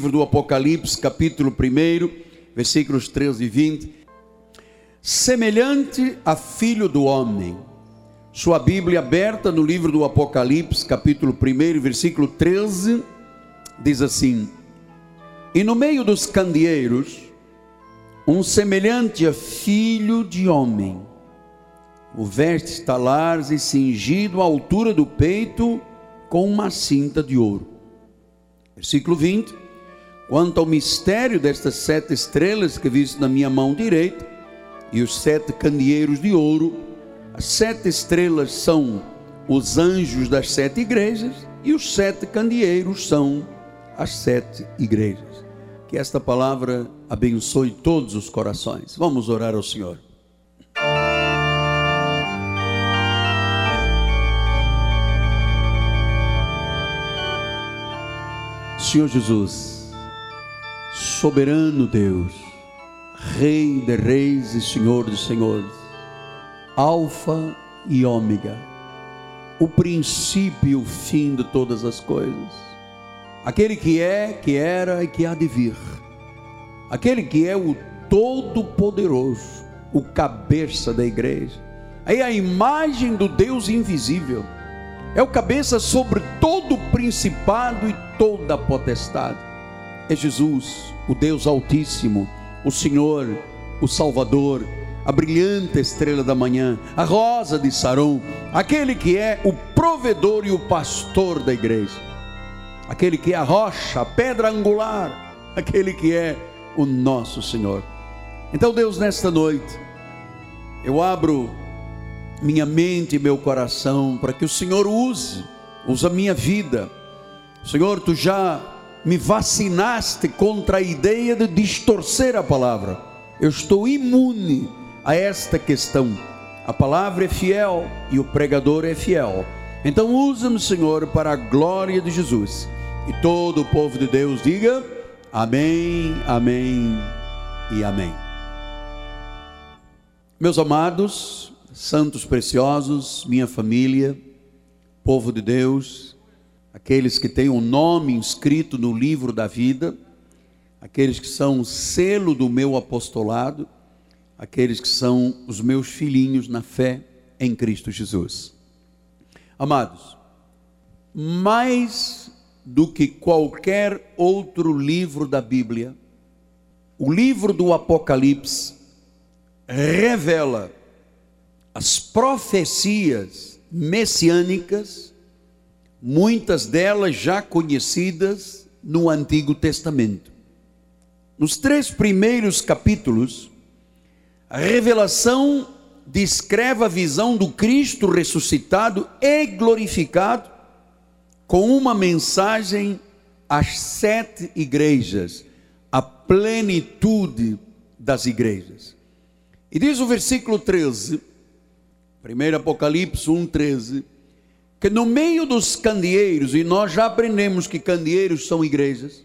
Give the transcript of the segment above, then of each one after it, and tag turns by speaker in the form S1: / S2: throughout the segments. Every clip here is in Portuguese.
S1: livro do Apocalipse, capítulo 1, versículos 13 e 20. Semelhante a filho do homem. Sua Bíblia aberta no livro do Apocalipse, capítulo 1, versículo 13, diz assim: E no meio dos candeeiros, um semelhante a filho de homem, o veste talares e cingido à altura do peito com uma cinta de ouro. Versículo 20 Quanto ao mistério destas sete estrelas que visto na minha mão direita, e os sete candeeiros de ouro, as sete estrelas são os anjos das sete igrejas, e os sete candeeiros são as sete igrejas. Que esta palavra abençoe todos os corações. Vamos orar ao Senhor. Senhor Jesus, soberano Deus, Rei de reis e Senhor dos senhores, Alfa e Ômega, o princípio e o fim de todas as coisas, aquele que é, que era e que há de vir, aquele que é o Todo-Poderoso, o cabeça da igreja, é a imagem do Deus invisível, é o cabeça sobre todo o principado e toda a potestade é Jesus, o Deus Altíssimo, o Senhor, o Salvador, a brilhante estrela da manhã, a rosa de Saron, aquele que é o provedor e o pastor da igreja, aquele que é a rocha, a pedra angular, aquele que é o nosso Senhor. Então, Deus, nesta noite, eu abro minha mente e meu coração para que o Senhor use, use a minha vida. Senhor, tu já me vacinaste contra a ideia de distorcer a palavra. Eu estou imune a esta questão. A palavra é fiel e o pregador é fiel. Então usa-me, Senhor, para a glória de Jesus. E todo o povo de Deus diga: Amém, Amém e Amém. Meus amados, santos preciosos, minha família, povo de Deus, aqueles que têm o um nome inscrito no livro da vida, aqueles que são o selo do meu apostolado, aqueles que são os meus filhinhos na fé em Cristo Jesus. Amados, mais do que qualquer outro livro da Bíblia, o livro do Apocalipse revela as profecias messiânicas muitas delas já conhecidas no Antigo Testamento. Nos três primeiros capítulos, a revelação descreve a visão do Cristo ressuscitado e glorificado com uma mensagem às sete igrejas, a plenitude das igrejas. E diz o versículo 13, 1 Apocalipse 1, 13, que no meio dos candeeiros, e nós já aprendemos que candeeiros são igrejas,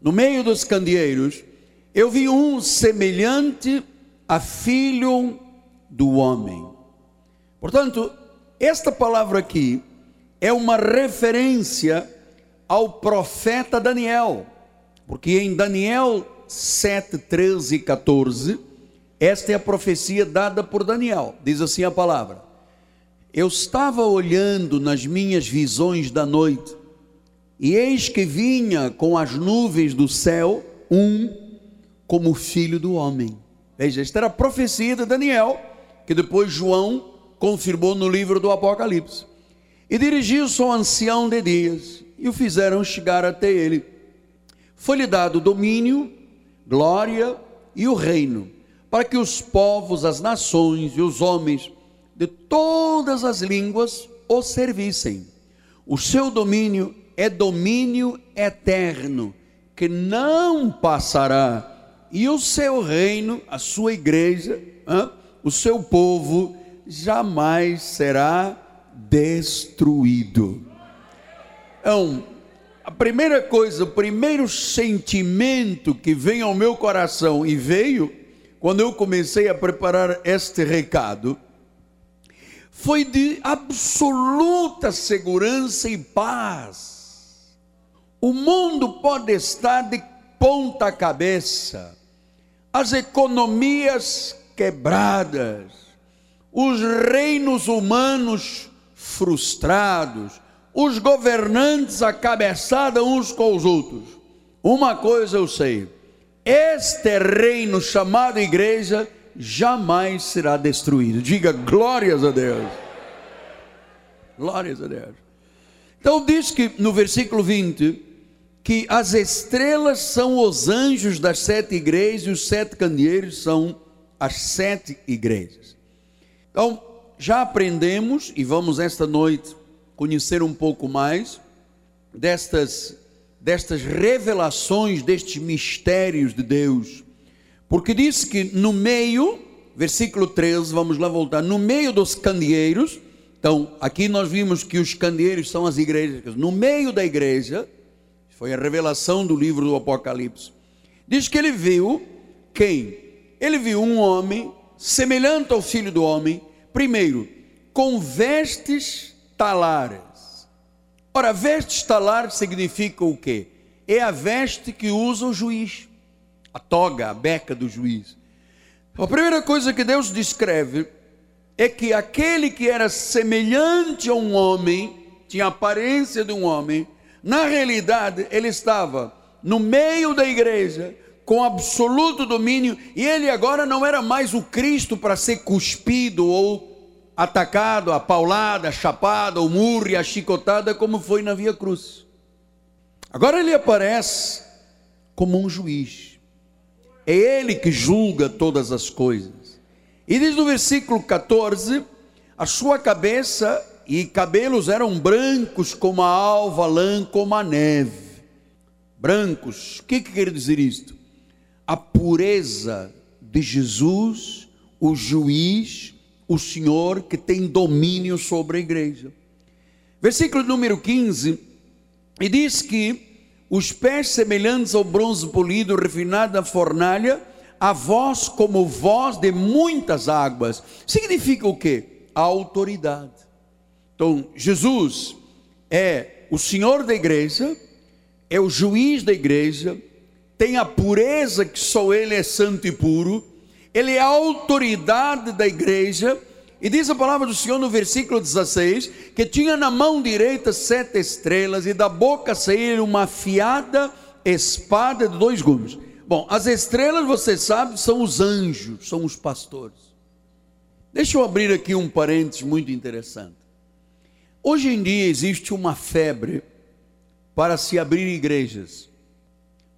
S1: no meio dos candeeiros, eu vi um semelhante a filho do homem. Portanto, esta palavra aqui é uma referência ao profeta Daniel, porque em Daniel 7, 13 e 14, esta é a profecia dada por Daniel, diz assim a palavra eu estava olhando nas minhas visões da noite, e eis que vinha com as nuvens do céu um como filho do homem. Veja, esta era a profecia de Daniel, que depois João confirmou no livro do Apocalipse. E dirigiu-se ao ancião de dias, e o fizeram chegar até ele. Foi-lhe dado domínio, glória e o reino, para que os povos, as nações e os homens de todas as línguas o servissem. O seu domínio é domínio eterno, que não passará, e o seu reino, a sua igreja, hein, o seu povo, jamais será destruído. Então, a primeira coisa, o primeiro sentimento que vem ao meu coração e veio quando eu comecei a preparar este recado, foi de absoluta segurança e paz. O mundo pode estar de ponta cabeça, as economias quebradas, os reinos humanos frustrados, os governantes a cabeçada uns com os outros. Uma coisa eu sei: este reino chamado igreja jamais será destruído. Diga glórias a Deus. Glórias a Deus. Então diz que no versículo 20 que as estrelas são os anjos das sete igrejas e os sete candeeiros são as sete igrejas. Então, já aprendemos e vamos esta noite conhecer um pouco mais destas, destas revelações, destes mistérios de Deus. Porque diz que no meio, versículo 13, vamos lá voltar, no meio dos candeeiros, então aqui nós vimos que os candeeiros são as igrejas, no meio da igreja, foi a revelação do livro do Apocalipse, diz que ele viu quem? Ele viu um homem semelhante ao filho do homem, primeiro, com vestes talares. Ora, vestes talares significa o quê? É a veste que usa o juiz, a toga, a beca do juiz. A primeira coisa que Deus descreve é que aquele que era semelhante a um homem, tinha a aparência de um homem, na realidade ele estava no meio da igreja, com absoluto domínio, e ele agora não era mais o Cristo para ser cuspido ou atacado, a paulada, chapada, o murro e a chicotada, como foi na Via Cruz. Agora ele aparece como um juiz. É ele que julga todas as coisas. E diz no versículo 14: a sua cabeça e cabelos eram brancos como a alva, lã como a neve. Brancos, o que, que quer dizer isto? A pureza de Jesus, o juiz, o Senhor que tem domínio sobre a igreja. Versículo número 15, e diz que os pés semelhantes ao bronze polido, refinado na fornalha, a voz como voz de muitas águas. Significa o quê? A autoridade. Então, Jesus é o Senhor da igreja, é o juiz da igreja, tem a pureza que só Ele é santo e puro, ele é a autoridade da igreja, e diz a palavra do Senhor no versículo 16: que tinha na mão direita sete estrelas, e da boca saía uma afiada espada de dois gumes. Bom, as estrelas, você sabe, são os anjos, são os pastores. Deixa eu abrir aqui um parênteses muito interessante. Hoje em dia existe uma febre para se abrir igrejas.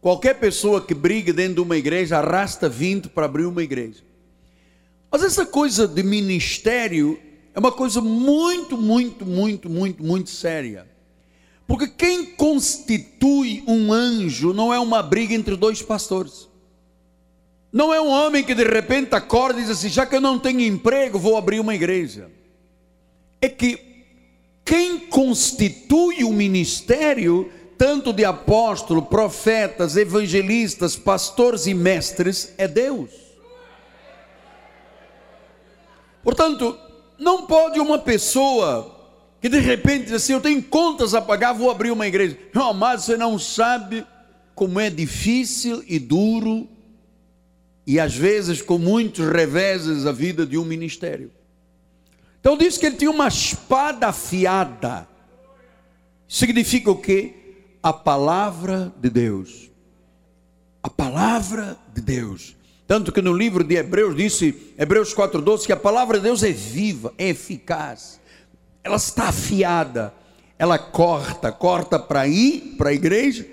S1: Qualquer pessoa que brigue dentro de uma igreja arrasta 20 para abrir uma igreja. Mas essa coisa de ministério é uma coisa muito, muito, muito, muito, muito séria. Porque quem constitui um anjo não é uma briga entre dois pastores. Não é um homem que de repente acorda e diz assim: já que eu não tenho emprego, vou abrir uma igreja. É que quem constitui o ministério tanto de apóstolos, profetas, evangelistas, pastores e mestres, é Deus. Portanto, não pode uma pessoa que de repente diz assim: Eu tenho contas a pagar, vou abrir uma igreja. Meu amado, você não sabe como é difícil e duro, e às vezes com muitos reveses, a vida de um ministério. Então diz que ele tinha uma espada afiada. Significa o quê? a palavra de Deus. A palavra de Deus. Tanto que no livro de Hebreus disse, Hebreus 4,12, que a palavra de Deus é viva, é eficaz, ela está afiada, ela corta, corta para ir para a igreja,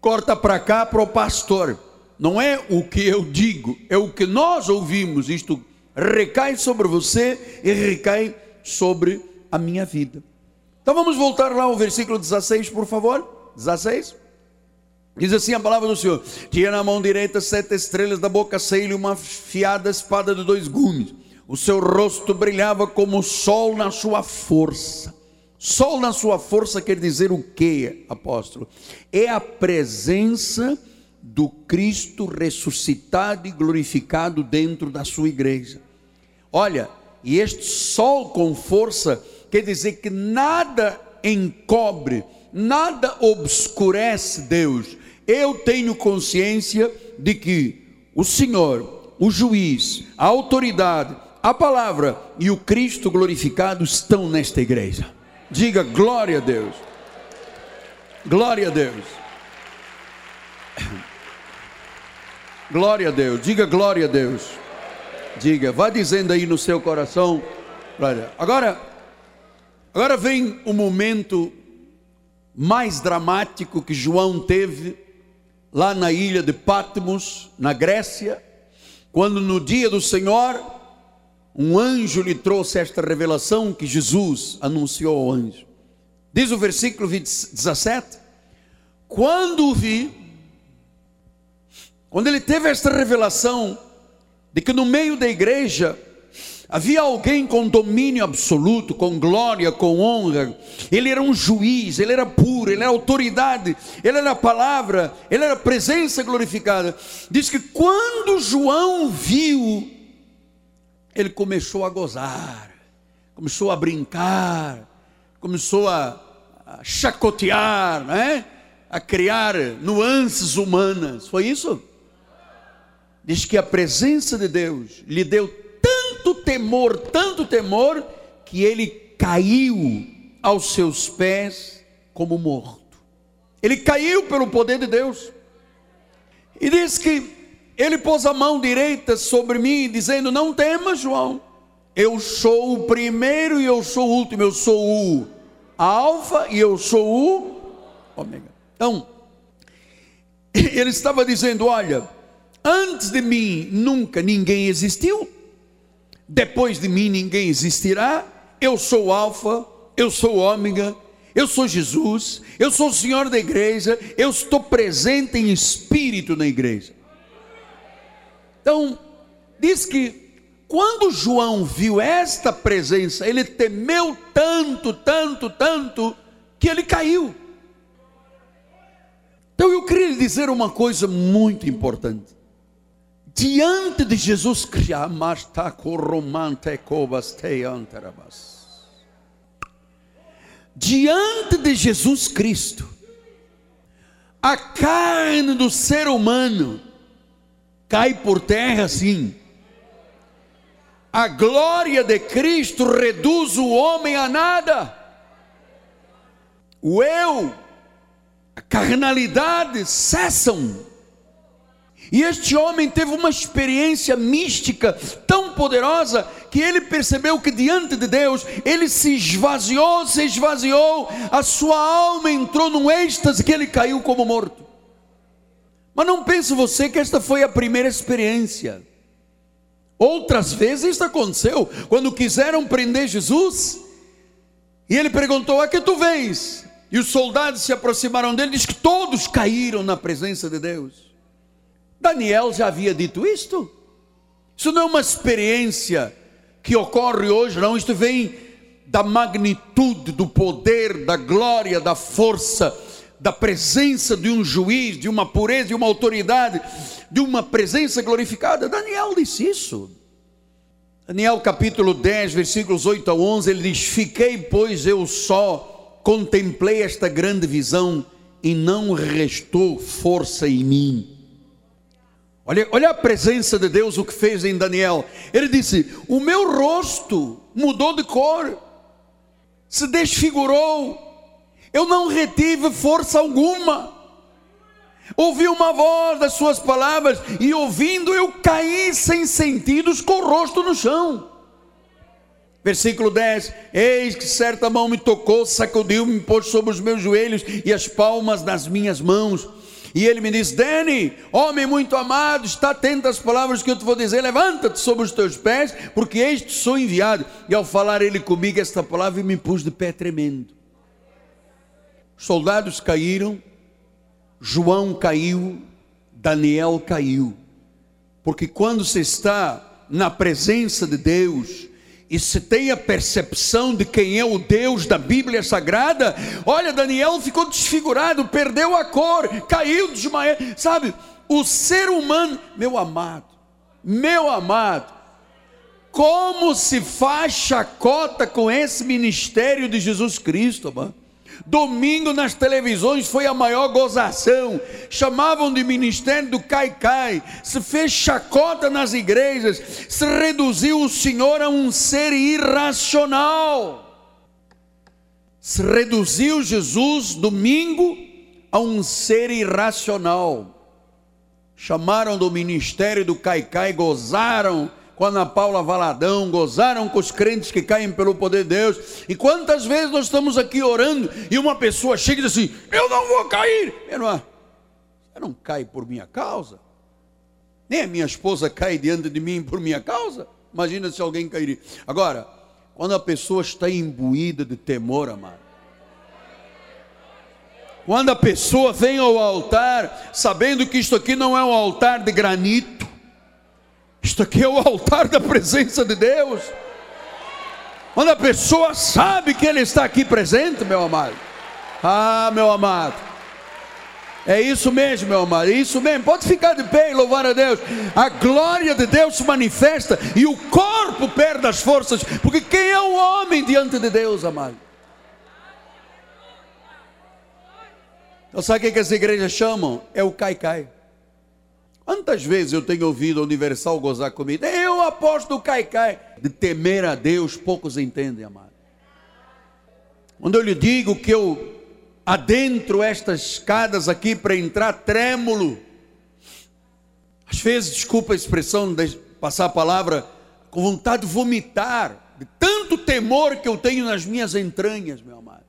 S1: corta para cá para o pastor. Não é o que eu digo, é o que nós ouvimos. Isto recai sobre você e recai sobre a minha vida. Então vamos voltar lá ao versículo 16, por favor. 16. Diz assim a palavra do Senhor: Tinha na mão direita sete estrelas, da boca saiu uma fiada espada de dois gumes. O seu rosto brilhava como o sol na sua força. Sol na sua força quer dizer o que, apóstolo? É a presença do Cristo ressuscitado e glorificado dentro da sua igreja. Olha, e este sol com força quer dizer que nada encobre nada obscurece Deus. Eu tenho consciência de que o Senhor, o juiz, a autoridade, a palavra e o Cristo glorificado estão nesta igreja. Diga glória a Deus. Glória a Deus. Glória a Deus. Diga glória a Deus. Diga, vá dizendo aí no seu coração. Agora, agora vem o momento mais dramático que João teve lá na ilha de Patmos, na Grécia, quando no dia do Senhor, um anjo lhe trouxe esta revelação que Jesus anunciou ao anjo. Diz o versículo 17: Quando o vi, quando ele teve esta revelação de que no meio da igreja Havia alguém com domínio absoluto, com glória, com honra. Ele era um juiz, ele era puro, ele era autoridade, ele era a palavra, ele era presença glorificada. Diz que quando João viu, ele começou a gozar, começou a brincar, começou a, a chacotear, né? a criar nuances humanas. Foi isso? Diz que a presença de Deus lhe deu tanto temor, tanto temor, que ele caiu aos seus pés como morto. Ele caiu pelo poder de Deus. E diz que ele pôs a mão direita sobre mim, dizendo: Não temas, João. Eu sou o primeiro e eu sou o último. Eu sou o Alfa e eu sou o Ômega. Então, ele estava dizendo: Olha, antes de mim nunca ninguém existiu depois de mim ninguém existirá. Eu sou o Alfa, eu sou o Ômega, eu sou Jesus, eu sou o Senhor da igreja, eu estou presente em espírito na igreja. Então, diz que quando João viu esta presença, ele temeu tanto, tanto, tanto, que ele caiu. Então eu queria lhe dizer uma coisa muito importante diante de Jesus Cristo, diante de Jesus Cristo, a carne do ser humano cai por terra sim. A glória de Cristo reduz o homem a nada. O eu, a carnalidade cessam e este homem teve uma experiência mística tão poderosa que ele percebeu que diante de Deus ele se esvaziou, se esvaziou, a sua alma entrou num êxtase que ele caiu como morto. Mas não pense você que esta foi a primeira experiência. Outras vezes isso aconteceu, quando quiseram prender Jesus, e ele perguntou: A que tu vens? E os soldados se aproximaram dele, diz que todos caíram na presença de Deus. Daniel já havia dito isto. Isso não é uma experiência que ocorre hoje, não. Isto vem da magnitude, do poder, da glória, da força, da presença de um juiz, de uma pureza, de uma autoridade, de uma presença glorificada. Daniel disse isso. Daniel capítulo 10, versículos 8 a 11, ele diz: Fiquei, pois, eu só, contemplei esta grande visão, e não restou força em mim. Olha, olha a presença de Deus, o que fez em Daniel. Ele disse: O meu rosto mudou de cor, se desfigurou, eu não retive força alguma. Ouvi uma voz das suas palavras, e ouvindo eu caí sem sentidos com o rosto no chão. Versículo 10: Eis que certa mão me tocou, sacudiu-me, pôs sobre os meus joelhos e as palmas das minhas mãos e ele me disse: Dani, homem muito amado, está atento às palavras que eu te vou dizer, levanta-te sobre os teus pés, porque este sou enviado. E ao falar ele comigo esta palavra, me pus de pé tremendo. Os soldados caíram, João caiu, Daniel caiu. Porque quando se está na presença de Deus, e se tem a percepção de quem é o Deus da Bíblia Sagrada, olha, Daniel ficou desfigurado, perdeu a cor, caiu, desmaiou, sabe? O ser humano, meu amado, meu amado, como se faz chacota com esse ministério de Jesus Cristo, mano? Domingo nas televisões foi a maior gozação. Chamavam de ministério do Caicai. Se fez chacota nas igrejas. Se reduziu o Senhor a um ser irracional. Se reduziu Jesus domingo a um ser irracional. Chamaram do ministério do Caicai, gozaram com a Ana Paula Valadão, gozaram com os crentes que caem pelo poder de Deus. E quantas vezes nós estamos aqui orando e uma pessoa chega e diz assim: Eu não vou cair. Eu não, você não cai por minha causa. Nem a minha esposa cai diante de mim por minha causa. Imagina se alguém cairia. Agora, quando a pessoa está imbuída de temor, amado. Quando a pessoa vem ao altar, sabendo que isto aqui não é um altar de granito, isto aqui é o altar da presença de Deus. Quando a pessoa sabe que Ele está aqui presente, meu amado. Ah, meu amado. É isso mesmo, meu amado. É isso mesmo. Pode ficar de pé e louvar a Deus. A glória de Deus se manifesta e o corpo perde as forças. Porque quem é o homem diante de Deus, amado? Então, sabe o que as igrejas chamam? É o cai-cai. Quantas vezes eu tenho ouvido a Universal gozar comigo? Eu aposto do caicai. De temer a Deus, poucos entendem, amado. Quando eu lhe digo que eu adentro estas escadas aqui para entrar trêmulo, às vezes, desculpa a expressão, de passar a palavra, com vontade de vomitar, de tanto temor que eu tenho nas minhas entranhas, meu amado.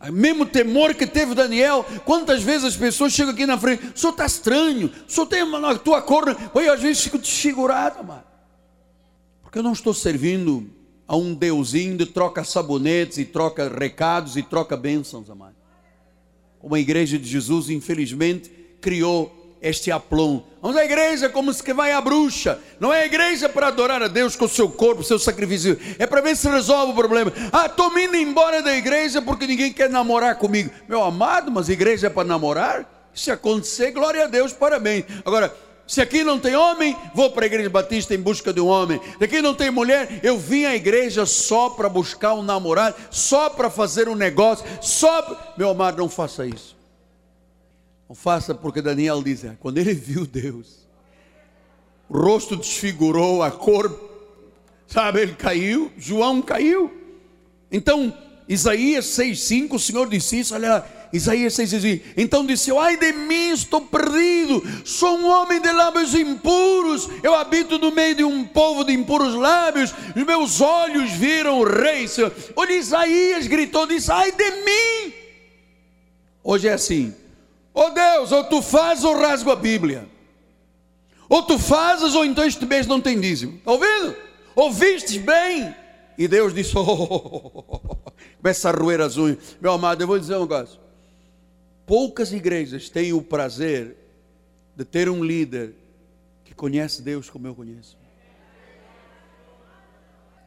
S1: O mesmo temor que teve Daniel, quantas vezes as pessoas chegam aqui na frente, o senhor está estranho, o senhor tem uma tua cor, eu às vezes fico desfigurado, amado. Porque eu não estou servindo a um deusinho de troca sabonetes e troca recados e troca bênçãos, amado. Como a igreja de Jesus, infelizmente, criou este aplom. Vamos à igreja como se que vai a bruxa. Não é a igreja para adorar a Deus com o seu corpo, seu sacrifício. É para ver se resolve o problema. Ah, estou indo embora da igreja porque ninguém quer namorar comigo. Meu amado, mas igreja é para namorar? Se acontecer, glória a Deus, parabéns. Agora, se aqui não tem homem, vou para a igreja batista em busca de um homem. Se aqui não tem mulher, eu vim à igreja só para buscar um namorado, só para fazer um negócio, só. Meu amado, não faça isso. Não faça porque Daniel diz, é, quando ele viu Deus, o rosto desfigurou, a cor, sabe, ele caiu, João caiu. Então, Isaías 6,5, o Senhor disse isso, olha Isaías 6,5. Então disse: Ai de mim, estou perdido, sou um homem de lábios impuros, eu habito no meio de um povo de impuros lábios, os meus olhos viram o rei. Olha, Isaías gritou: disse, Ai de mim. Hoje é assim, Oh Deus, ou tu fazes ou rasgo a Bíblia. Ou tu fazes ou então este mês não tem dízimo. Está ouvindo? Ouvistes bem? E Deus disse: oh, oh, oh, começa a roer as unhas. Meu amado, eu vou dizer um negócio. Poucas igrejas têm o prazer de ter um líder que conhece Deus como eu conheço.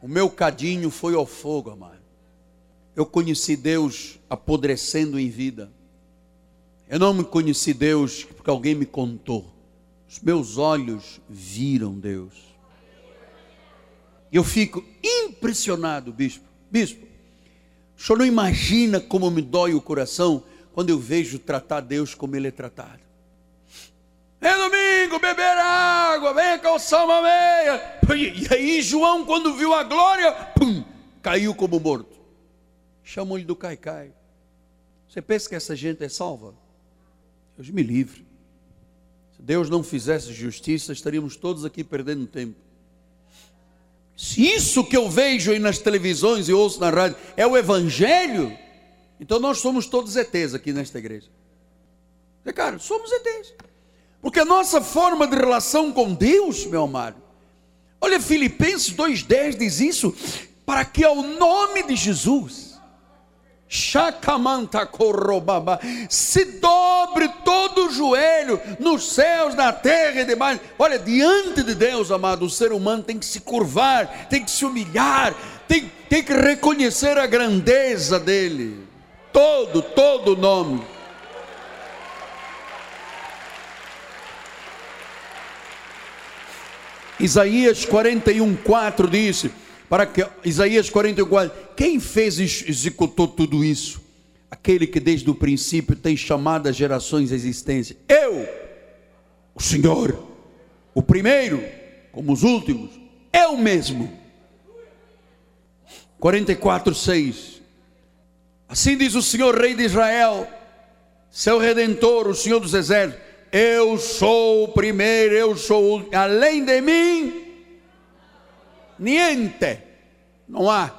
S1: O meu cadinho foi ao fogo, amado. Eu conheci Deus apodrecendo em vida. Eu não me conheci Deus porque alguém me contou. Os meus olhos viram Deus. Eu fico impressionado, bispo. Bispo, o senhor não imagina como me dói o coração quando eu vejo tratar Deus como ele é tratado. É domingo, beber água, vem calçar uma meia. E aí João, quando viu a glória, pum, caiu como morto. Chamou-lhe do caicai. Você pensa que essa gente é salva? Deus me livre. Se Deus não fizesse justiça, estaríamos todos aqui perdendo tempo. Se isso que eu vejo aí nas televisões e ouço na rádio é o Evangelho, então nós somos todos ETs aqui nesta igreja. É, cara, somos ETs. Porque a nossa forma de relação com Deus, meu amado, olha, Filipenses 2,10 diz isso, para que ao nome de Jesus, se dobre todo o joelho nos céus, na terra e demais. Olha, diante de Deus, amado, o ser humano tem que se curvar, tem que se humilhar, tem, tem que reconhecer a grandeza dele. Todo, todo o nome. Isaías 41, 4 disse: para que Isaías 44, quem fez e executou tudo isso? Aquele que desde o princípio tem chamado as gerações à existência. Eu, o Senhor, o primeiro, como os últimos, eu mesmo. 44, 6. Assim diz o Senhor, Rei de Israel, seu redentor, o Senhor dos exércitos: Eu sou o primeiro, eu sou o último. Além de mim, niente, não há.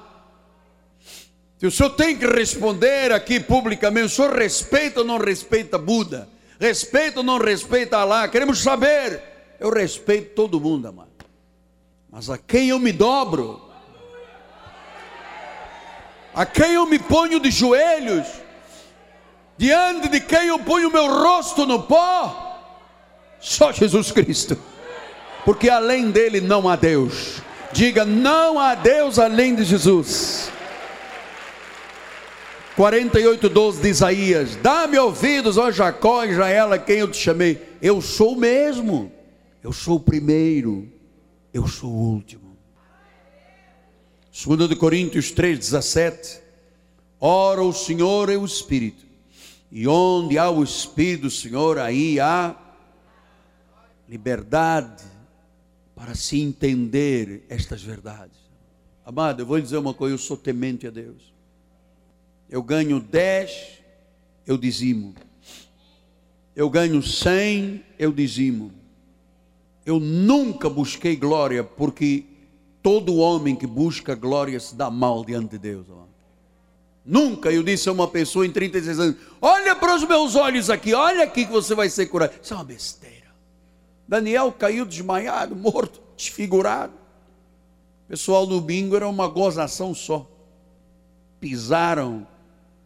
S1: Se o senhor tem que responder aqui publicamente, o senhor respeita ou não respeita Buda? Respeita ou não respeita Allah? Queremos saber. Eu respeito todo mundo, amado. Mas a quem eu me dobro? A quem eu me ponho de joelhos? Diante de quem eu ponho meu rosto no pó? Só Jesus Cristo. Porque além dele não há Deus. Diga: não há Deus além de Jesus. 48, 12 de Isaías: Dá-me ouvidos, ó Jacó, Israel, a quem eu te chamei. Eu sou o mesmo, eu sou o primeiro, eu sou o último. 2 de Coríntios 3, 17: Ora, o Senhor é o Espírito, e onde há o Espírito do Senhor, aí há liberdade para se entender estas verdades. Amado, eu vou lhe dizer uma coisa, eu sou temente a Deus. Eu ganho 10, eu dizimo. Eu ganho 100, eu dizimo. Eu nunca busquei glória, porque todo homem que busca glória se dá mal diante de Deus. Amado. Nunca eu disse a uma pessoa em 36 anos: Olha para os meus olhos aqui, olha aqui que você vai ser curado. Isso é uma besteira. Daniel caiu desmaiado, morto, desfigurado. Pessoal do bingo era uma gozação só. Pisaram.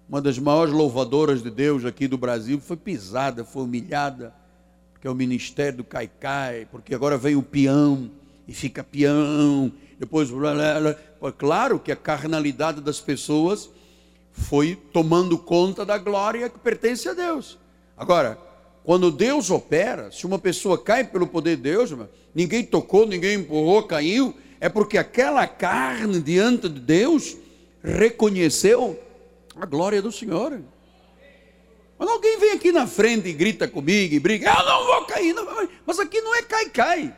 S1: Uma das maiores louvadoras de Deus aqui do Brasil foi pisada, foi humilhada, porque é o ministério do Caicai, porque agora vem o peão e fica peão, depois. Blá, blá, blá. Claro que a carnalidade das pessoas foi tomando conta da glória que pertence a Deus. Agora, quando Deus opera, se uma pessoa cai pelo poder de Deus, ninguém tocou, ninguém empurrou, caiu, é porque aquela carne diante de Deus reconheceu a glória do Senhor. Quando alguém vem aqui na frente e grita comigo e briga, eu não vou cair, não. mas aqui não é cai-cai,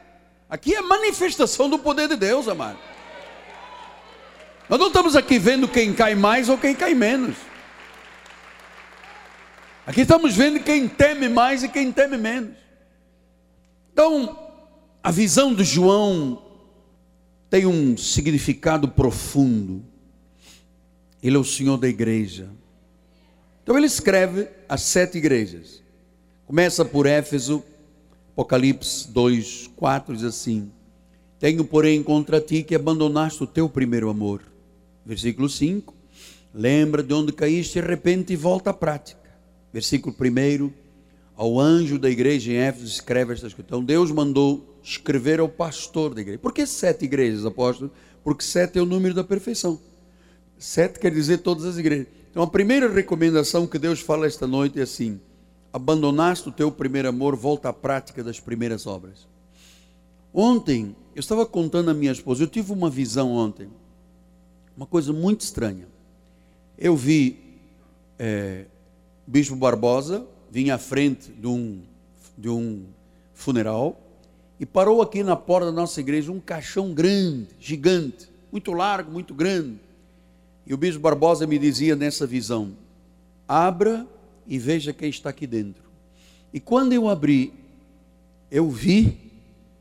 S1: aqui é manifestação do poder de Deus, amado. Nós não estamos aqui vendo quem cai mais ou quem cai menos. Aqui estamos vendo quem teme mais e quem teme menos. Então, a visão de João tem um significado profundo. Ele é o Senhor da igreja. Então ele escreve as sete igrejas. Começa por Éfeso, Apocalipse 2, 4 diz assim: Tenho, porém, contra ti que abandonaste o teu primeiro amor. Versículo 5: Lembra de onde caíste, arrepende e volta à prática versículo 1, ao anjo da igreja em Éfeso, escreve esta escritura. Então Deus mandou escrever ao pastor da igreja. Por que sete igrejas, apóstolo? Porque sete é o número da perfeição. Sete quer dizer todas as igrejas. Então a primeira recomendação que Deus fala esta noite é assim: abandonaste o teu primeiro amor, volta à prática das primeiras obras. Ontem, eu estava contando à minha esposa, eu tive uma visão ontem, uma coisa muito estranha. Eu vi é, Bispo Barbosa vinha à frente de um, de um funeral e parou aqui na porta da nossa igreja um caixão grande, gigante, muito largo, muito grande. E o Bispo Barbosa me dizia nessa visão: abra e veja quem está aqui dentro. E quando eu abri, eu vi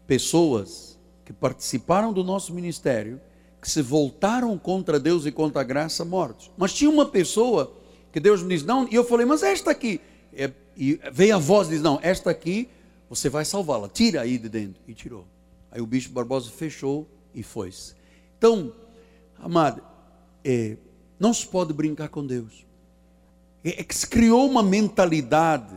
S1: pessoas que participaram do nosso ministério, que se voltaram contra Deus e contra a graça mortos. Mas tinha uma pessoa Deus me diz, não, e eu falei, mas esta aqui, é, e veio a voz e diz, não, esta aqui você vai salvá-la, tira aí de dentro. E tirou. Aí o bicho Barbosa fechou e foi-se. Então, amado, é, não se pode brincar com Deus. É, é que se criou uma mentalidade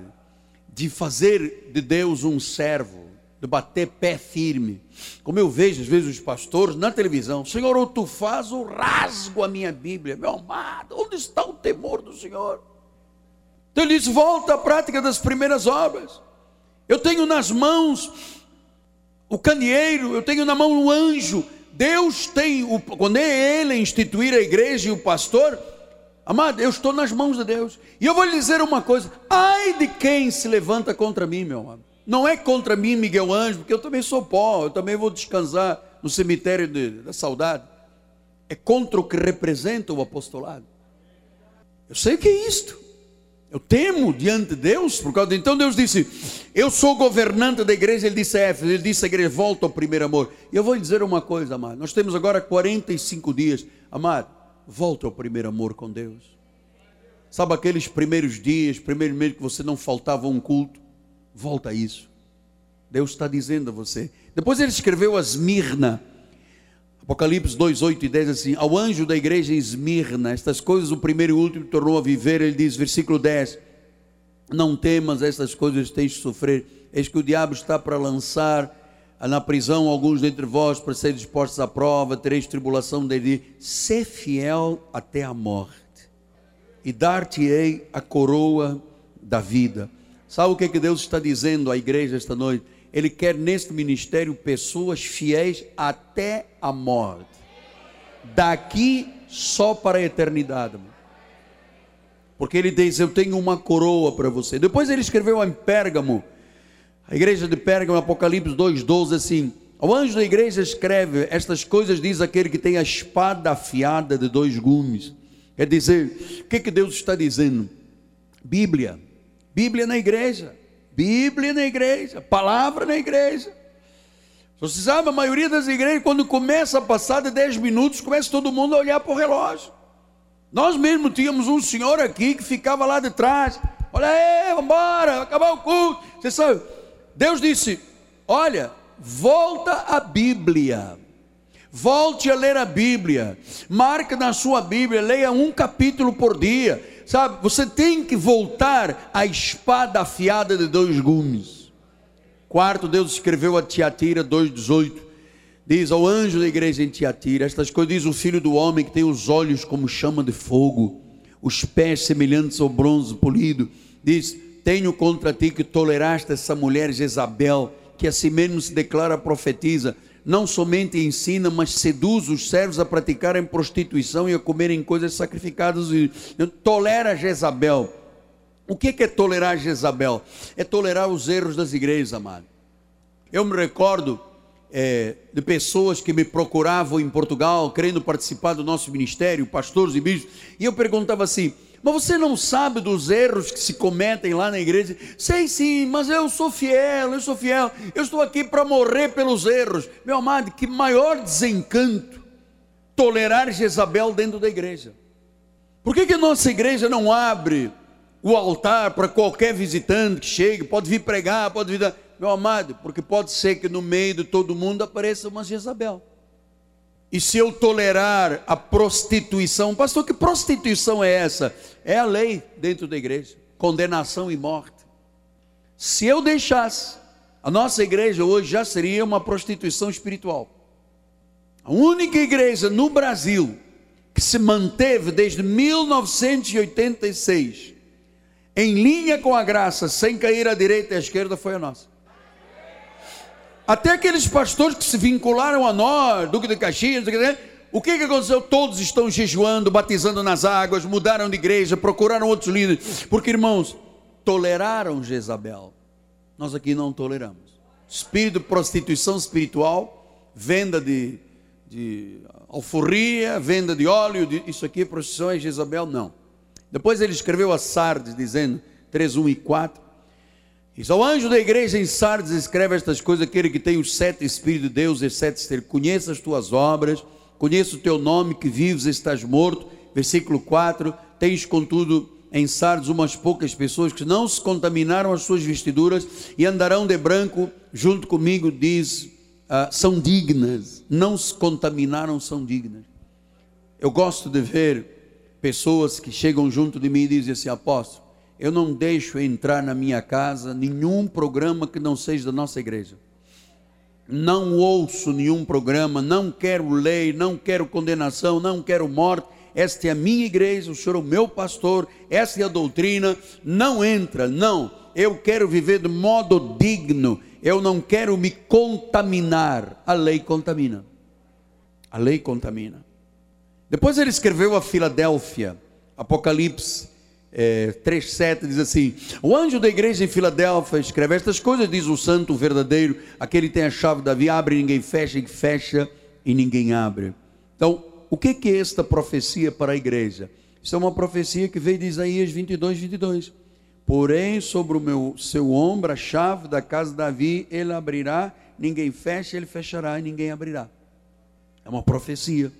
S1: de fazer de Deus um servo de bater pé firme. Como eu vejo às vezes os pastores na televisão, Senhor, ou tu faz ou rasgo a minha Bíblia, meu amado, onde está o temor do Senhor? Então ele diz: volta à prática das primeiras obras. Eu tenho nas mãos o candeeiro, eu tenho na mão o anjo, Deus tem, o, quando é Ele instituir a igreja e o pastor, amado, eu estou nas mãos de Deus. E eu vou lhe dizer uma coisa: ai de quem se levanta contra mim, meu amado. Não é contra mim, Miguel Anjo, porque eu também sou pó, eu também vou descansar no cemitério de, da saudade. É contra o que representa o apostolado. Eu sei o que é isto. Eu temo diante de Deus, por causa de... Então Deus disse: Eu sou governante da igreja. Ele disse a Éfeso, ele disse à igreja: Volta ao primeiro amor. E eu vou lhe dizer uma coisa, amado. Nós temos agora 45 dias. Amado, volta ao primeiro amor com Deus. Sabe aqueles primeiros dias, primeiro mês que você não faltava um culto? Volta a isso. Deus está dizendo a você. Depois ele escreveu a Esmirna. Apocalipse 2, 8 e 10 assim, ao anjo da igreja em Esmirna, estas coisas o primeiro e o último tornou a viver, ele diz, versículo 10, não temas estas coisas tens de sofrer, eis que o diabo está para lançar na prisão alguns dentre vós para serem dispostos à prova, tereis tribulação dele, ser fiel até a morte, e dar-te-ei a coroa da vida. Sabe o que, é que Deus está dizendo à igreja esta noite? Ele quer neste ministério pessoas fiéis até a morte. Daqui só para a eternidade. Porque ele diz: Eu tenho uma coroa para você. Depois ele escreveu em Pérgamo, a igreja de Pérgamo, Apocalipse 2,12, assim: O anjo da igreja escreve: Estas coisas diz aquele que tem a espada afiada de dois gumes. Quer dizer, o que, que Deus está dizendo? Bíblia, Bíblia na igreja. Bíblia na igreja, palavra na igreja. Você sabe, a maioria das igrejas, quando começa a passar de 10 minutos, começa todo mundo a olhar para o relógio. Nós mesmo tínhamos um senhor aqui que ficava lá de trás. Olha aí, vamos embora, acabar o culto. Você sabe, Deus disse: Olha, volta à Bíblia. Volte a ler a Bíblia. Marque na sua Bíblia, leia um capítulo por dia. Sabe, você tem que voltar à espada afiada de dois gumes. Quarto, Deus escreveu a Tiatira 2,18. Diz ao anjo da igreja em Tiatira: Estas coisas diz o filho do homem que tem os olhos como chama de fogo, os pés semelhantes ao bronze polido. Diz: Tenho contra ti que toleraste essa mulher Jezabel, que a si mesmo se declara profetiza não somente ensina, mas seduz os servos a praticarem prostituição e a comerem coisas sacrificadas. Tolera Jezabel. O que é tolerar Jezabel? É tolerar os erros das igrejas, amado. Eu me recordo é, de pessoas que me procuravam em Portugal, querendo participar do nosso ministério, pastores e bispos, e eu perguntava assim: mas você não sabe dos erros que se cometem lá na igreja? Sei sim, mas eu sou fiel, eu sou fiel. Eu estou aqui para morrer pelos erros. Meu amado, que maior desencanto tolerar Jezabel dentro da igreja. Por que, que nossa igreja não abre o altar para qualquer visitante que chegue? Pode vir pregar, pode vir. Meu amado, porque pode ser que no meio de todo mundo apareça uma Jezabel. E se eu tolerar a prostituição, pastor, que prostituição é essa? É a lei dentro da igreja: condenação e morte. Se eu deixasse, a nossa igreja hoje já seria uma prostituição espiritual. A única igreja no Brasil que se manteve desde 1986 em linha com a graça, sem cair à direita e à esquerda, foi a nossa. Até aqueles pastores que se vincularam a nós, Duque de Caxias, o que, que aconteceu? Todos estão jejuando, batizando nas águas, mudaram de igreja, procuraram outros líderes, porque irmãos, toleraram Jezabel. Nós aqui não toleramos. Espírito de prostituição espiritual, venda de, de alforria, venda de óleo, de, isso aqui prostituição, é Jezabel? Não. Depois ele escreveu a Sardes, dizendo, 3, 1 e 4, Diz ao anjo da igreja em Sardes, escreve estas coisas, aquele que tem os sete Espíritos de Deus, e sete conheça as tuas obras, conheça o teu nome, que vives estás morto. Versículo 4, tens contudo em Sardes umas poucas pessoas que não se contaminaram as suas vestiduras e andarão de branco junto comigo, diz, uh, são dignas, não se contaminaram, são dignas. Eu gosto de ver pessoas que chegam junto de mim e dizem assim, apóstolo, eu não deixo entrar na minha casa nenhum programa que não seja da nossa igreja. Não ouço nenhum programa, não quero lei, não quero condenação, não quero morte. Esta é a minha igreja, o senhor é o meu pastor, esta é a doutrina. Não entra, não. Eu quero viver de modo digno, eu não quero me contaminar. A lei contamina. A lei contamina. Depois ele escreveu a Filadélfia, Apocalipse é, 3,7 diz assim: O anjo da igreja em Filadélfia escreve estas coisas, diz o santo, verdadeiro, aquele que tem a chave da via, abre e ninguém fecha, e fecha e ninguém abre. Então, o que, que é esta profecia para a igreja? Isso é uma profecia que veio de Isaías 22, 22. Porém, sobre o meu, seu ombro a chave da casa de Davi, ele abrirá, ninguém fecha, ele fechará e ninguém abrirá. É uma profecia.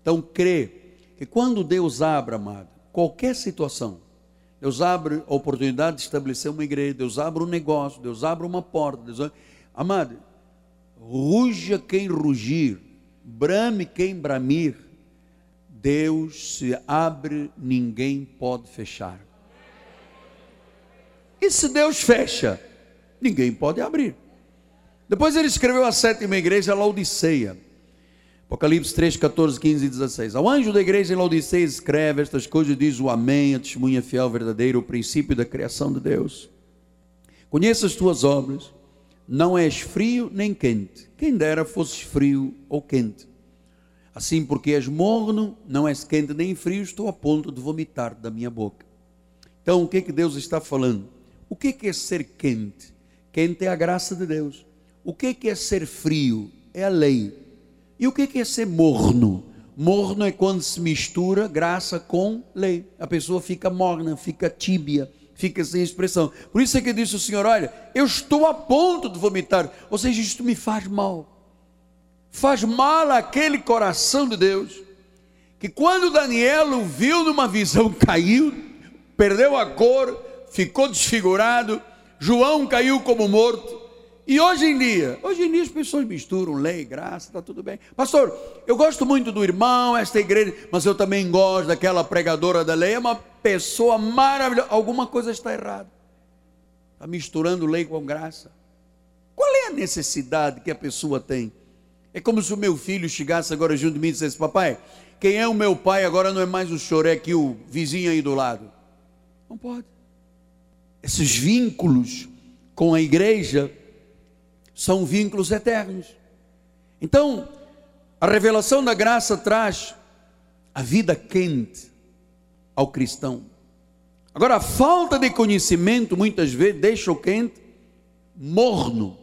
S1: Então, crê que quando Deus abre, amado, qualquer situação, Deus abre a oportunidade de estabelecer uma igreja, Deus abre um negócio, Deus abre uma porta. Deus... Amado, ruja quem rugir, brame quem bramir, Deus se abre, ninguém pode fechar. E se Deus fecha, ninguém pode abrir. Depois ele escreveu a sétima igreja, a Laodiceia. Apocalipse 3, 14, 15 e 16. Ao anjo da igreja em Laodiceia escreve estas coisas, diz o Amém, a testemunha fiel, verdadeira, o princípio da criação de Deus. Conheça as tuas obras, não és frio nem quente. Quem dera fosses frio ou quente. Assim, porque és morno, não és quente nem frio, estou a ponto de vomitar da minha boca. Então, o que é que Deus está falando? O que é, que é ser quente? Quente é a graça de Deus. O que é, que é ser frio? É a lei. E o que é ser morno? Morno é quando se mistura graça com lei. A pessoa fica morna, fica tíbia, fica sem expressão. Por isso é que disse o Senhor: Olha, eu estou a ponto de vomitar. Ou seja, isto me faz mal. Faz mal àquele coração de Deus. Que quando Daniel viu numa visão, caiu, perdeu a cor, ficou desfigurado. João caiu como morto. E hoje em dia, hoje em dia as pessoas misturam lei, graça, está tudo bem. Pastor, eu gosto muito do irmão, esta igreja, mas eu também gosto daquela pregadora da lei, é uma pessoa maravilhosa. Alguma coisa está errada. Está misturando lei com graça. Qual é a necessidade que a pessoa tem? É como se o meu filho chegasse agora junto de mim e dissesse: Papai, quem é o meu pai agora não é mais o senhor, é que o vizinho aí do lado. Não pode. Esses vínculos com a igreja são vínculos eternos. Então, a revelação da graça traz a vida quente ao cristão. Agora, a falta de conhecimento muitas vezes deixa o quente morno,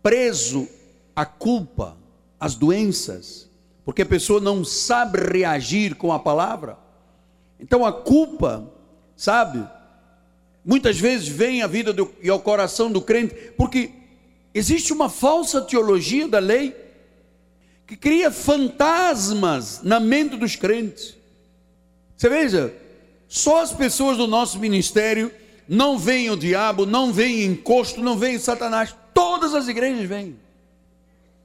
S1: preso à culpa, às doenças, porque a pessoa não sabe reagir com a palavra. Então, a culpa, sabe, muitas vezes vem à vida do, e ao coração do crente, porque Existe uma falsa teologia da lei que cria fantasmas na mente dos crentes. Você veja, só as pessoas do nosso ministério não veem o diabo, não veem encosto, não veem Satanás. Todas as igrejas vêm.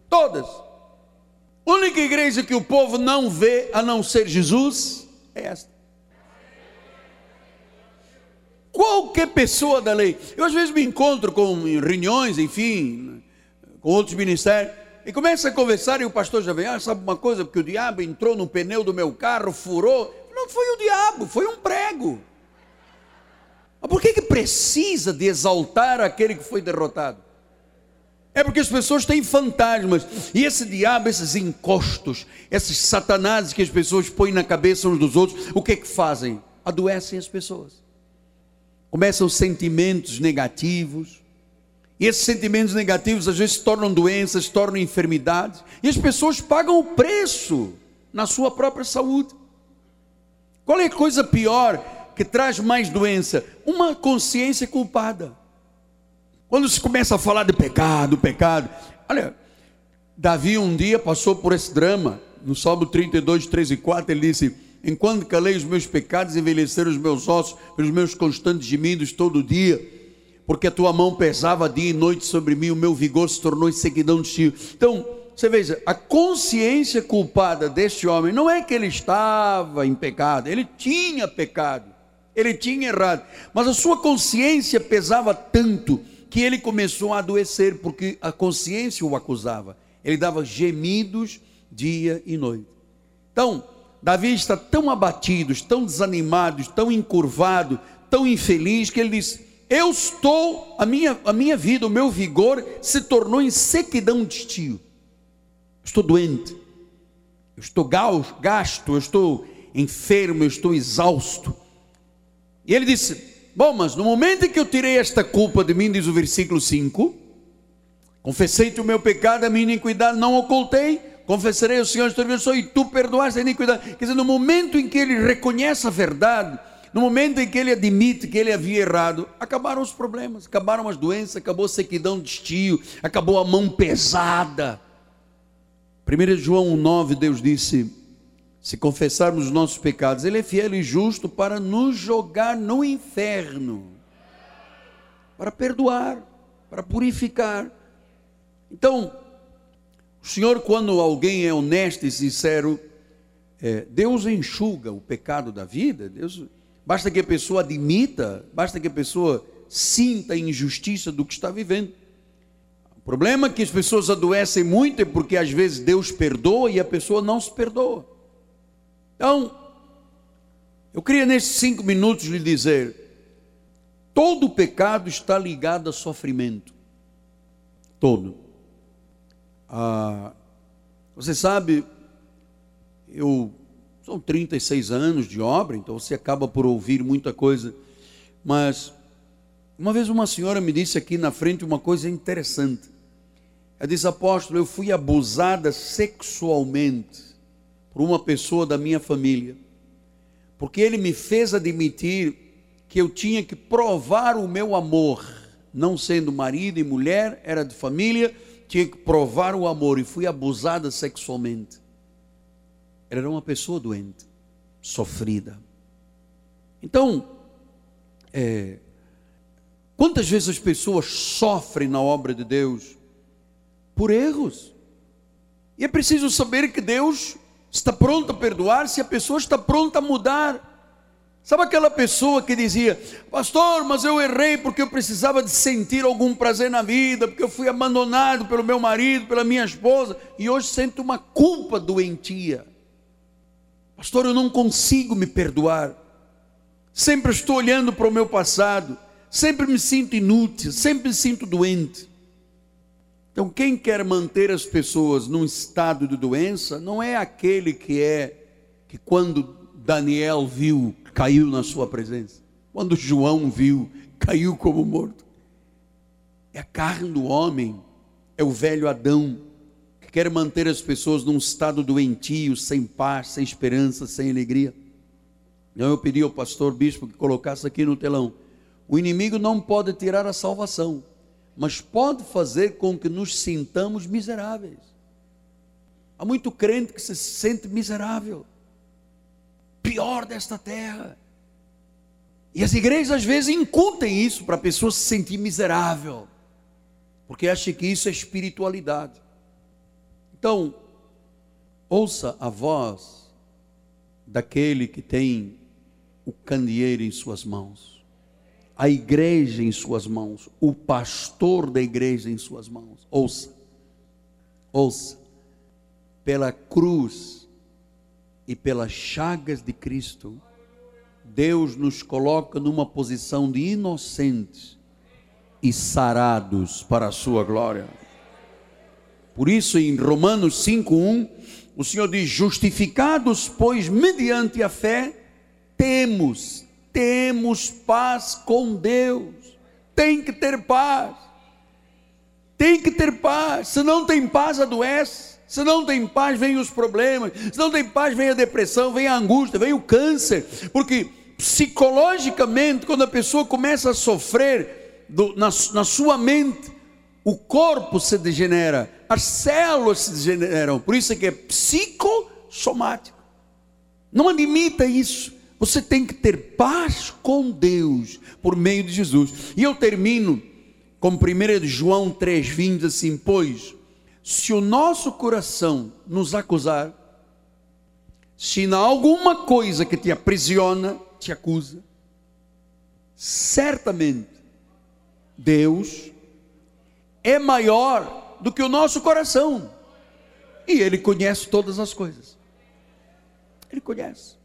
S1: Todas. A única igreja que o povo não vê a não ser Jesus é esta. Qualquer pessoa da lei. Eu às vezes me encontro com reuniões, enfim, com outros ministérios, e começa a conversar e o pastor já vem, ah, sabe uma coisa, porque o diabo entrou no pneu do meu carro, furou. Não foi o diabo, foi um prego. Mas por que, que precisa de exaltar aquele que foi derrotado? É porque as pessoas têm fantasmas. E esse diabo, esses encostos, esses satanases que as pessoas põem na cabeça uns dos outros, o que é que fazem? Adoecem as pessoas começam sentimentos negativos. E esses sentimentos negativos às vezes se tornam doenças, se tornam enfermidades, e as pessoas pagam o preço na sua própria saúde. Qual é a coisa pior que traz mais doença? Uma consciência culpada. Quando se começa a falar de pecado, pecado. Olha, Davi um dia passou por esse drama, no Salmo 32, 3 e 4, ele disse: enquanto calei os meus pecados, envelheceram os meus ossos, os meus constantes gemidos todo dia, porque a tua mão pesava dia e noite sobre mim, o meu vigor se tornou em sequidão de tio. Então, você veja, a consciência culpada deste homem não é que ele estava em pecado, ele tinha pecado, ele tinha errado, mas a sua consciência pesava tanto que ele começou a adoecer, porque a consciência o acusava, ele dava gemidos dia e noite. Então, Davi está tão abatido, tão desanimado, tão encurvado, tão infeliz, que ele diz: Eu estou, a minha, a minha vida, o meu vigor se tornou em sequidão de estio. Estou doente. eu estou gasto, eu estou enfermo, eu estou exausto. E ele disse: Bom, mas no momento em que eu tirei esta culpa de mim, diz o versículo 5, confessei-te o meu pecado, a minha iniquidade, não ocultei, confessarei ao Senhor e tu perdoaste a iniquidade. Quer dizer, no momento em que ele reconhece a verdade, no momento em que ele admite que ele havia errado, acabaram os problemas, acabaram as doenças, acabou a sequidão de estio, acabou a mão pesada. 1 João 9, Deus disse: se confessarmos os nossos pecados, Ele é fiel e justo para nos jogar no inferno, para perdoar, para purificar. Então, o Senhor, quando alguém é honesto e sincero, é, Deus enxuga o pecado da vida, Deus, basta que a pessoa admita, basta que a pessoa sinta a injustiça do que está vivendo. O problema é que as pessoas adoecem muito é porque às vezes Deus perdoa e a pessoa não se perdoa. Então, eu queria nesses cinco minutos lhe dizer: todo pecado está ligado a sofrimento. Todo. Ah, você sabe, eu são 36 anos de obra, então você acaba por ouvir muita coisa, mas uma vez uma senhora me disse aqui na frente uma coisa interessante. Ela disse, apóstolo, eu fui abusada sexualmente por uma pessoa da minha família, porque ele me fez admitir que eu tinha que provar o meu amor, não sendo marido e mulher, era de família, tinha que provar o amor e fui abusada sexualmente. Ela era uma pessoa doente, sofrida. Então, é, quantas vezes as pessoas sofrem na obra de Deus por erros? E é preciso saber que Deus está pronto a perdoar, se a pessoa está pronta a mudar. Sabe aquela pessoa que dizia, pastor, mas eu errei porque eu precisava de sentir algum prazer na vida, porque eu fui abandonado pelo meu marido, pela minha esposa, e hoje sinto uma culpa doentia. Pastor, eu não consigo me perdoar. Sempre estou olhando para o meu passado, sempre me sinto inútil, sempre me sinto doente. Então, quem quer manter as pessoas num estado de doença, não é aquele que é, que quando Daniel viu, caiu na sua presença. Quando João viu, caiu como morto. É a carne do homem, é o velho Adão, que quer manter as pessoas num estado doentio, sem paz, sem esperança, sem alegria. Então eu pedi ao pastor bispo que colocasse aqui no telão: o inimigo não pode tirar a salvação mas pode fazer com que nos sintamos miseráveis. Há muito crente que se sente miserável, pior desta terra. E as igrejas às vezes incutem isso para a pessoa se sentir miserável, porque acha que isso é espiritualidade. Então, ouça a voz daquele que tem o candeeiro em suas mãos a igreja em suas mãos, o pastor da igreja em suas mãos. Ouça, ouça, pela cruz e pelas chagas de Cristo, Deus nos coloca numa posição de inocentes e sarados para a sua glória. Por isso, em Romanos 5:1, o Senhor diz: Justificados, pois, mediante a fé, temos temos paz com Deus. Tem que ter paz. Tem que ter paz. Se não tem paz, adoece. Se não tem paz, vem os problemas. Se não tem paz, vem a depressão, vem a angústia, vem o câncer. Porque psicologicamente, quando a pessoa começa a sofrer do, na, na sua mente, o corpo se degenera, as células se degeneram. Por isso é que é psicossomático. Não admita isso. Você tem que ter paz com Deus por meio de Jesus. E eu termino com 1 João 3,20 assim: Pois, se o nosso coração nos acusar, se há alguma coisa que te aprisiona, te acusa, certamente Deus é maior do que o nosso coração. E Ele conhece todas as coisas. Ele conhece.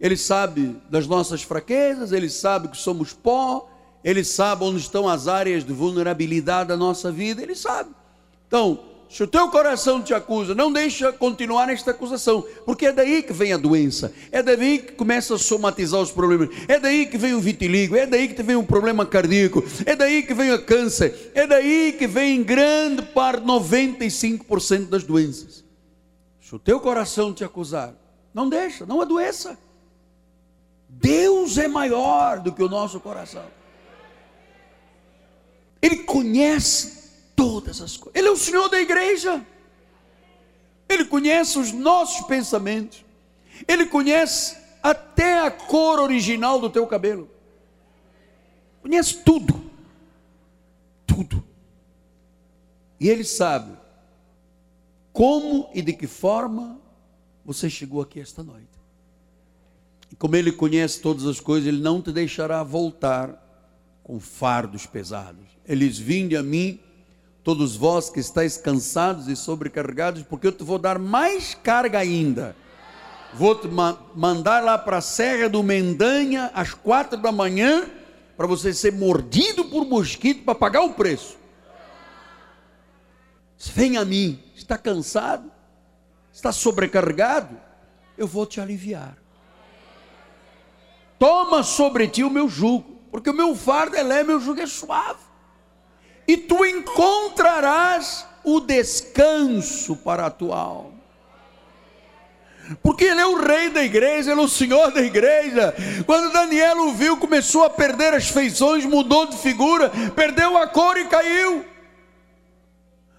S1: Ele sabe das nossas fraquezas, Ele sabe que somos pó, Ele sabe onde estão as áreas de vulnerabilidade da nossa vida, Ele sabe. Então, Se o teu coração te acusa, não deixa continuar nesta acusação, porque é daí que vem a doença, é daí que começa a somatizar os problemas, é daí que vem o vitiligo, é daí que vem o problema cardíaco, é daí que vem o câncer, é daí que vem grande parte, 95% das doenças. Se o teu coração te acusar, não deixa, não adoeça. Deus é maior do que o nosso coração. Ele conhece todas as coisas. Ele é o Senhor da igreja. Ele conhece os nossos pensamentos. Ele conhece até a cor original do teu cabelo. Conhece tudo. Tudo. E ele sabe como e de que forma você chegou aqui esta noite. E como ele conhece todas as coisas, ele não te deixará voltar com fardos pesados. Eles vinde a mim todos vós que estáis cansados e sobrecarregados, porque eu te vou dar mais carga ainda. Vou te ma mandar lá para a Serra do Mendanha às quatro da manhã, para você ser mordido por mosquito para pagar o preço. Vem a mim, está cansado, está sobrecarregado, eu vou te aliviar. Toma sobre ti o meu jugo, porque o meu fardo é leve, meu jugo é suave e tu encontrarás o descanso para a tua alma. Porque ele é o rei da igreja, ele é o senhor da igreja. Quando Daniel o viu, começou a perder as feições, mudou de figura, perdeu a cor e caiu.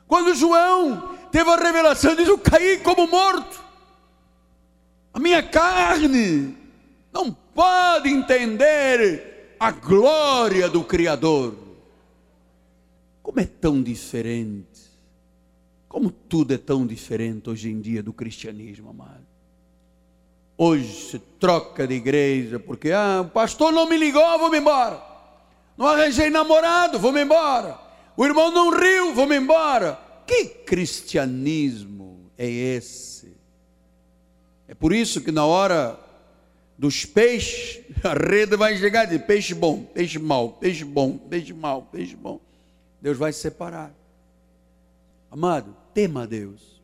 S1: Quando João teve a revelação, diz: Eu caí como morto. A minha carne não pode entender a glória do Criador. Como é tão diferente. Como tudo é tão diferente hoje em dia do cristianismo, amado. Hoje se troca de igreja porque ah, o pastor não me ligou, vou-me embora. Não arranjei namorado, vou-me embora. O irmão não riu, vou-me embora. Que cristianismo é esse? É por isso que na hora dos peixes, a rede vai chegar de peixe bom, peixe mau, peixe bom, peixe mau, peixe bom. Deus vai separar. Amado, tema a Deus.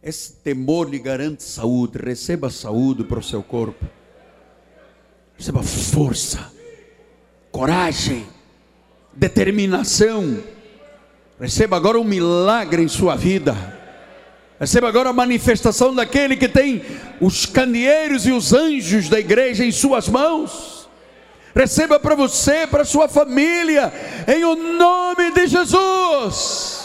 S1: Esse temor lhe garante saúde. Receba saúde para o seu corpo. Receba força, coragem, determinação. Receba agora um milagre em sua vida. Receba agora a manifestação daquele que tem os candeeiros e os anjos da igreja em suas mãos receba para você, para sua família, em o nome de Jesus.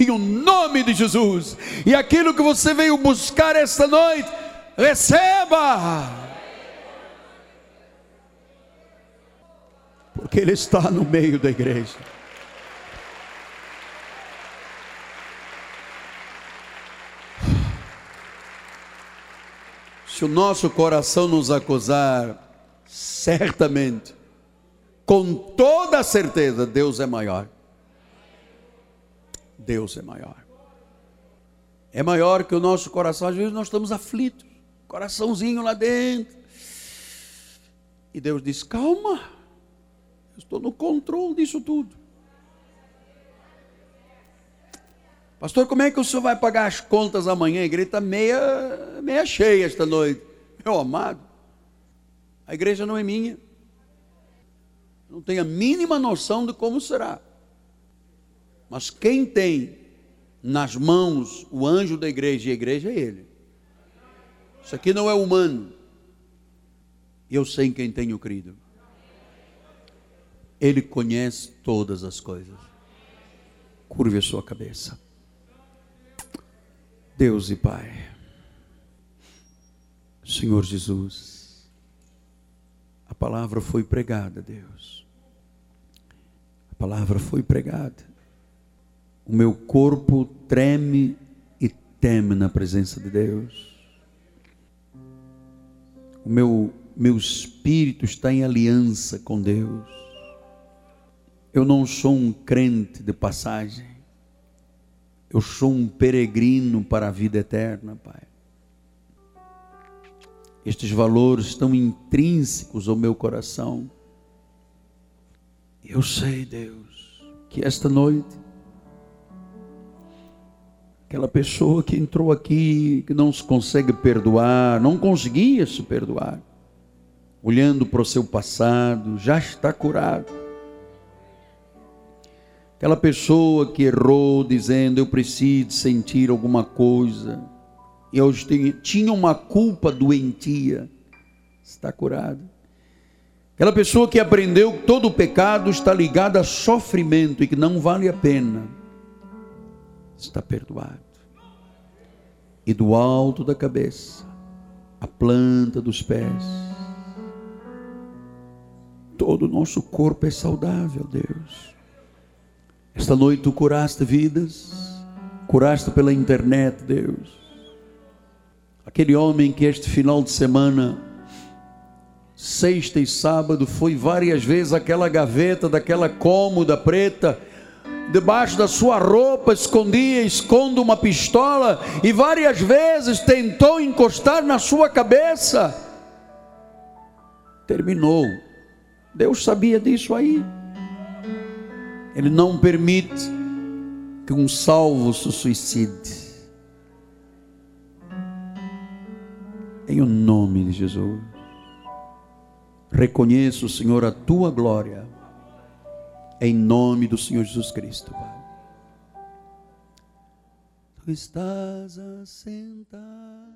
S1: Em o nome de Jesus. E aquilo que você veio buscar esta noite, receba. Porque Ele está no meio da igreja. Se o nosso coração nos acusar, certamente, com toda certeza, Deus é maior. Deus é maior. É maior que o nosso coração. Às vezes nós estamos aflitos, coraçãozinho lá dentro. E Deus diz: calma, eu estou no controle disso tudo. Pastor, como é que o senhor vai pagar as contas amanhã? A igreja está meia, meia cheia esta noite. Meu amado, a igreja não é minha. Não tenho a mínima noção de como será. Mas quem tem nas mãos o anjo da igreja e a igreja é ele. Isso aqui não é humano. Eu sei em quem tenho crido. Ele conhece todas as coisas. Curve a sua cabeça. Deus e Pai, Senhor Jesus, a palavra foi pregada, Deus. A palavra foi pregada. O meu corpo treme e teme na presença de Deus. O meu, meu espírito está em aliança com Deus. Eu não sou um crente de passagem. Eu sou um peregrino para a vida eterna, Pai. Estes valores estão intrínsecos ao meu coração. Eu sei, Deus, que esta noite, aquela pessoa que entrou aqui, que não se consegue perdoar, não conseguia se perdoar, olhando para o seu passado, já está curado. Aquela pessoa que errou dizendo eu preciso sentir alguma coisa, e eu tinha uma culpa doentia, está curado. Aquela pessoa que aprendeu que todo pecado está ligado a sofrimento e que não vale a pena, está perdoado. E do alto da cabeça, a planta dos pés, todo o nosso corpo é saudável, Deus. Esta noite tu curaste vidas, curaste pela internet, Deus. Aquele homem que este final de semana sexta e sábado, foi várias vezes aquela gaveta daquela cômoda preta, debaixo da sua roupa, escondia, esconde uma pistola e várias vezes tentou encostar na sua cabeça. Terminou. Deus sabia disso aí. Ele não permite que um salvo se suicide. Em o nome de Jesus. Reconheço, Senhor, a tua glória, em nome do Senhor Jesus Cristo, Pai. Tu estás assentado.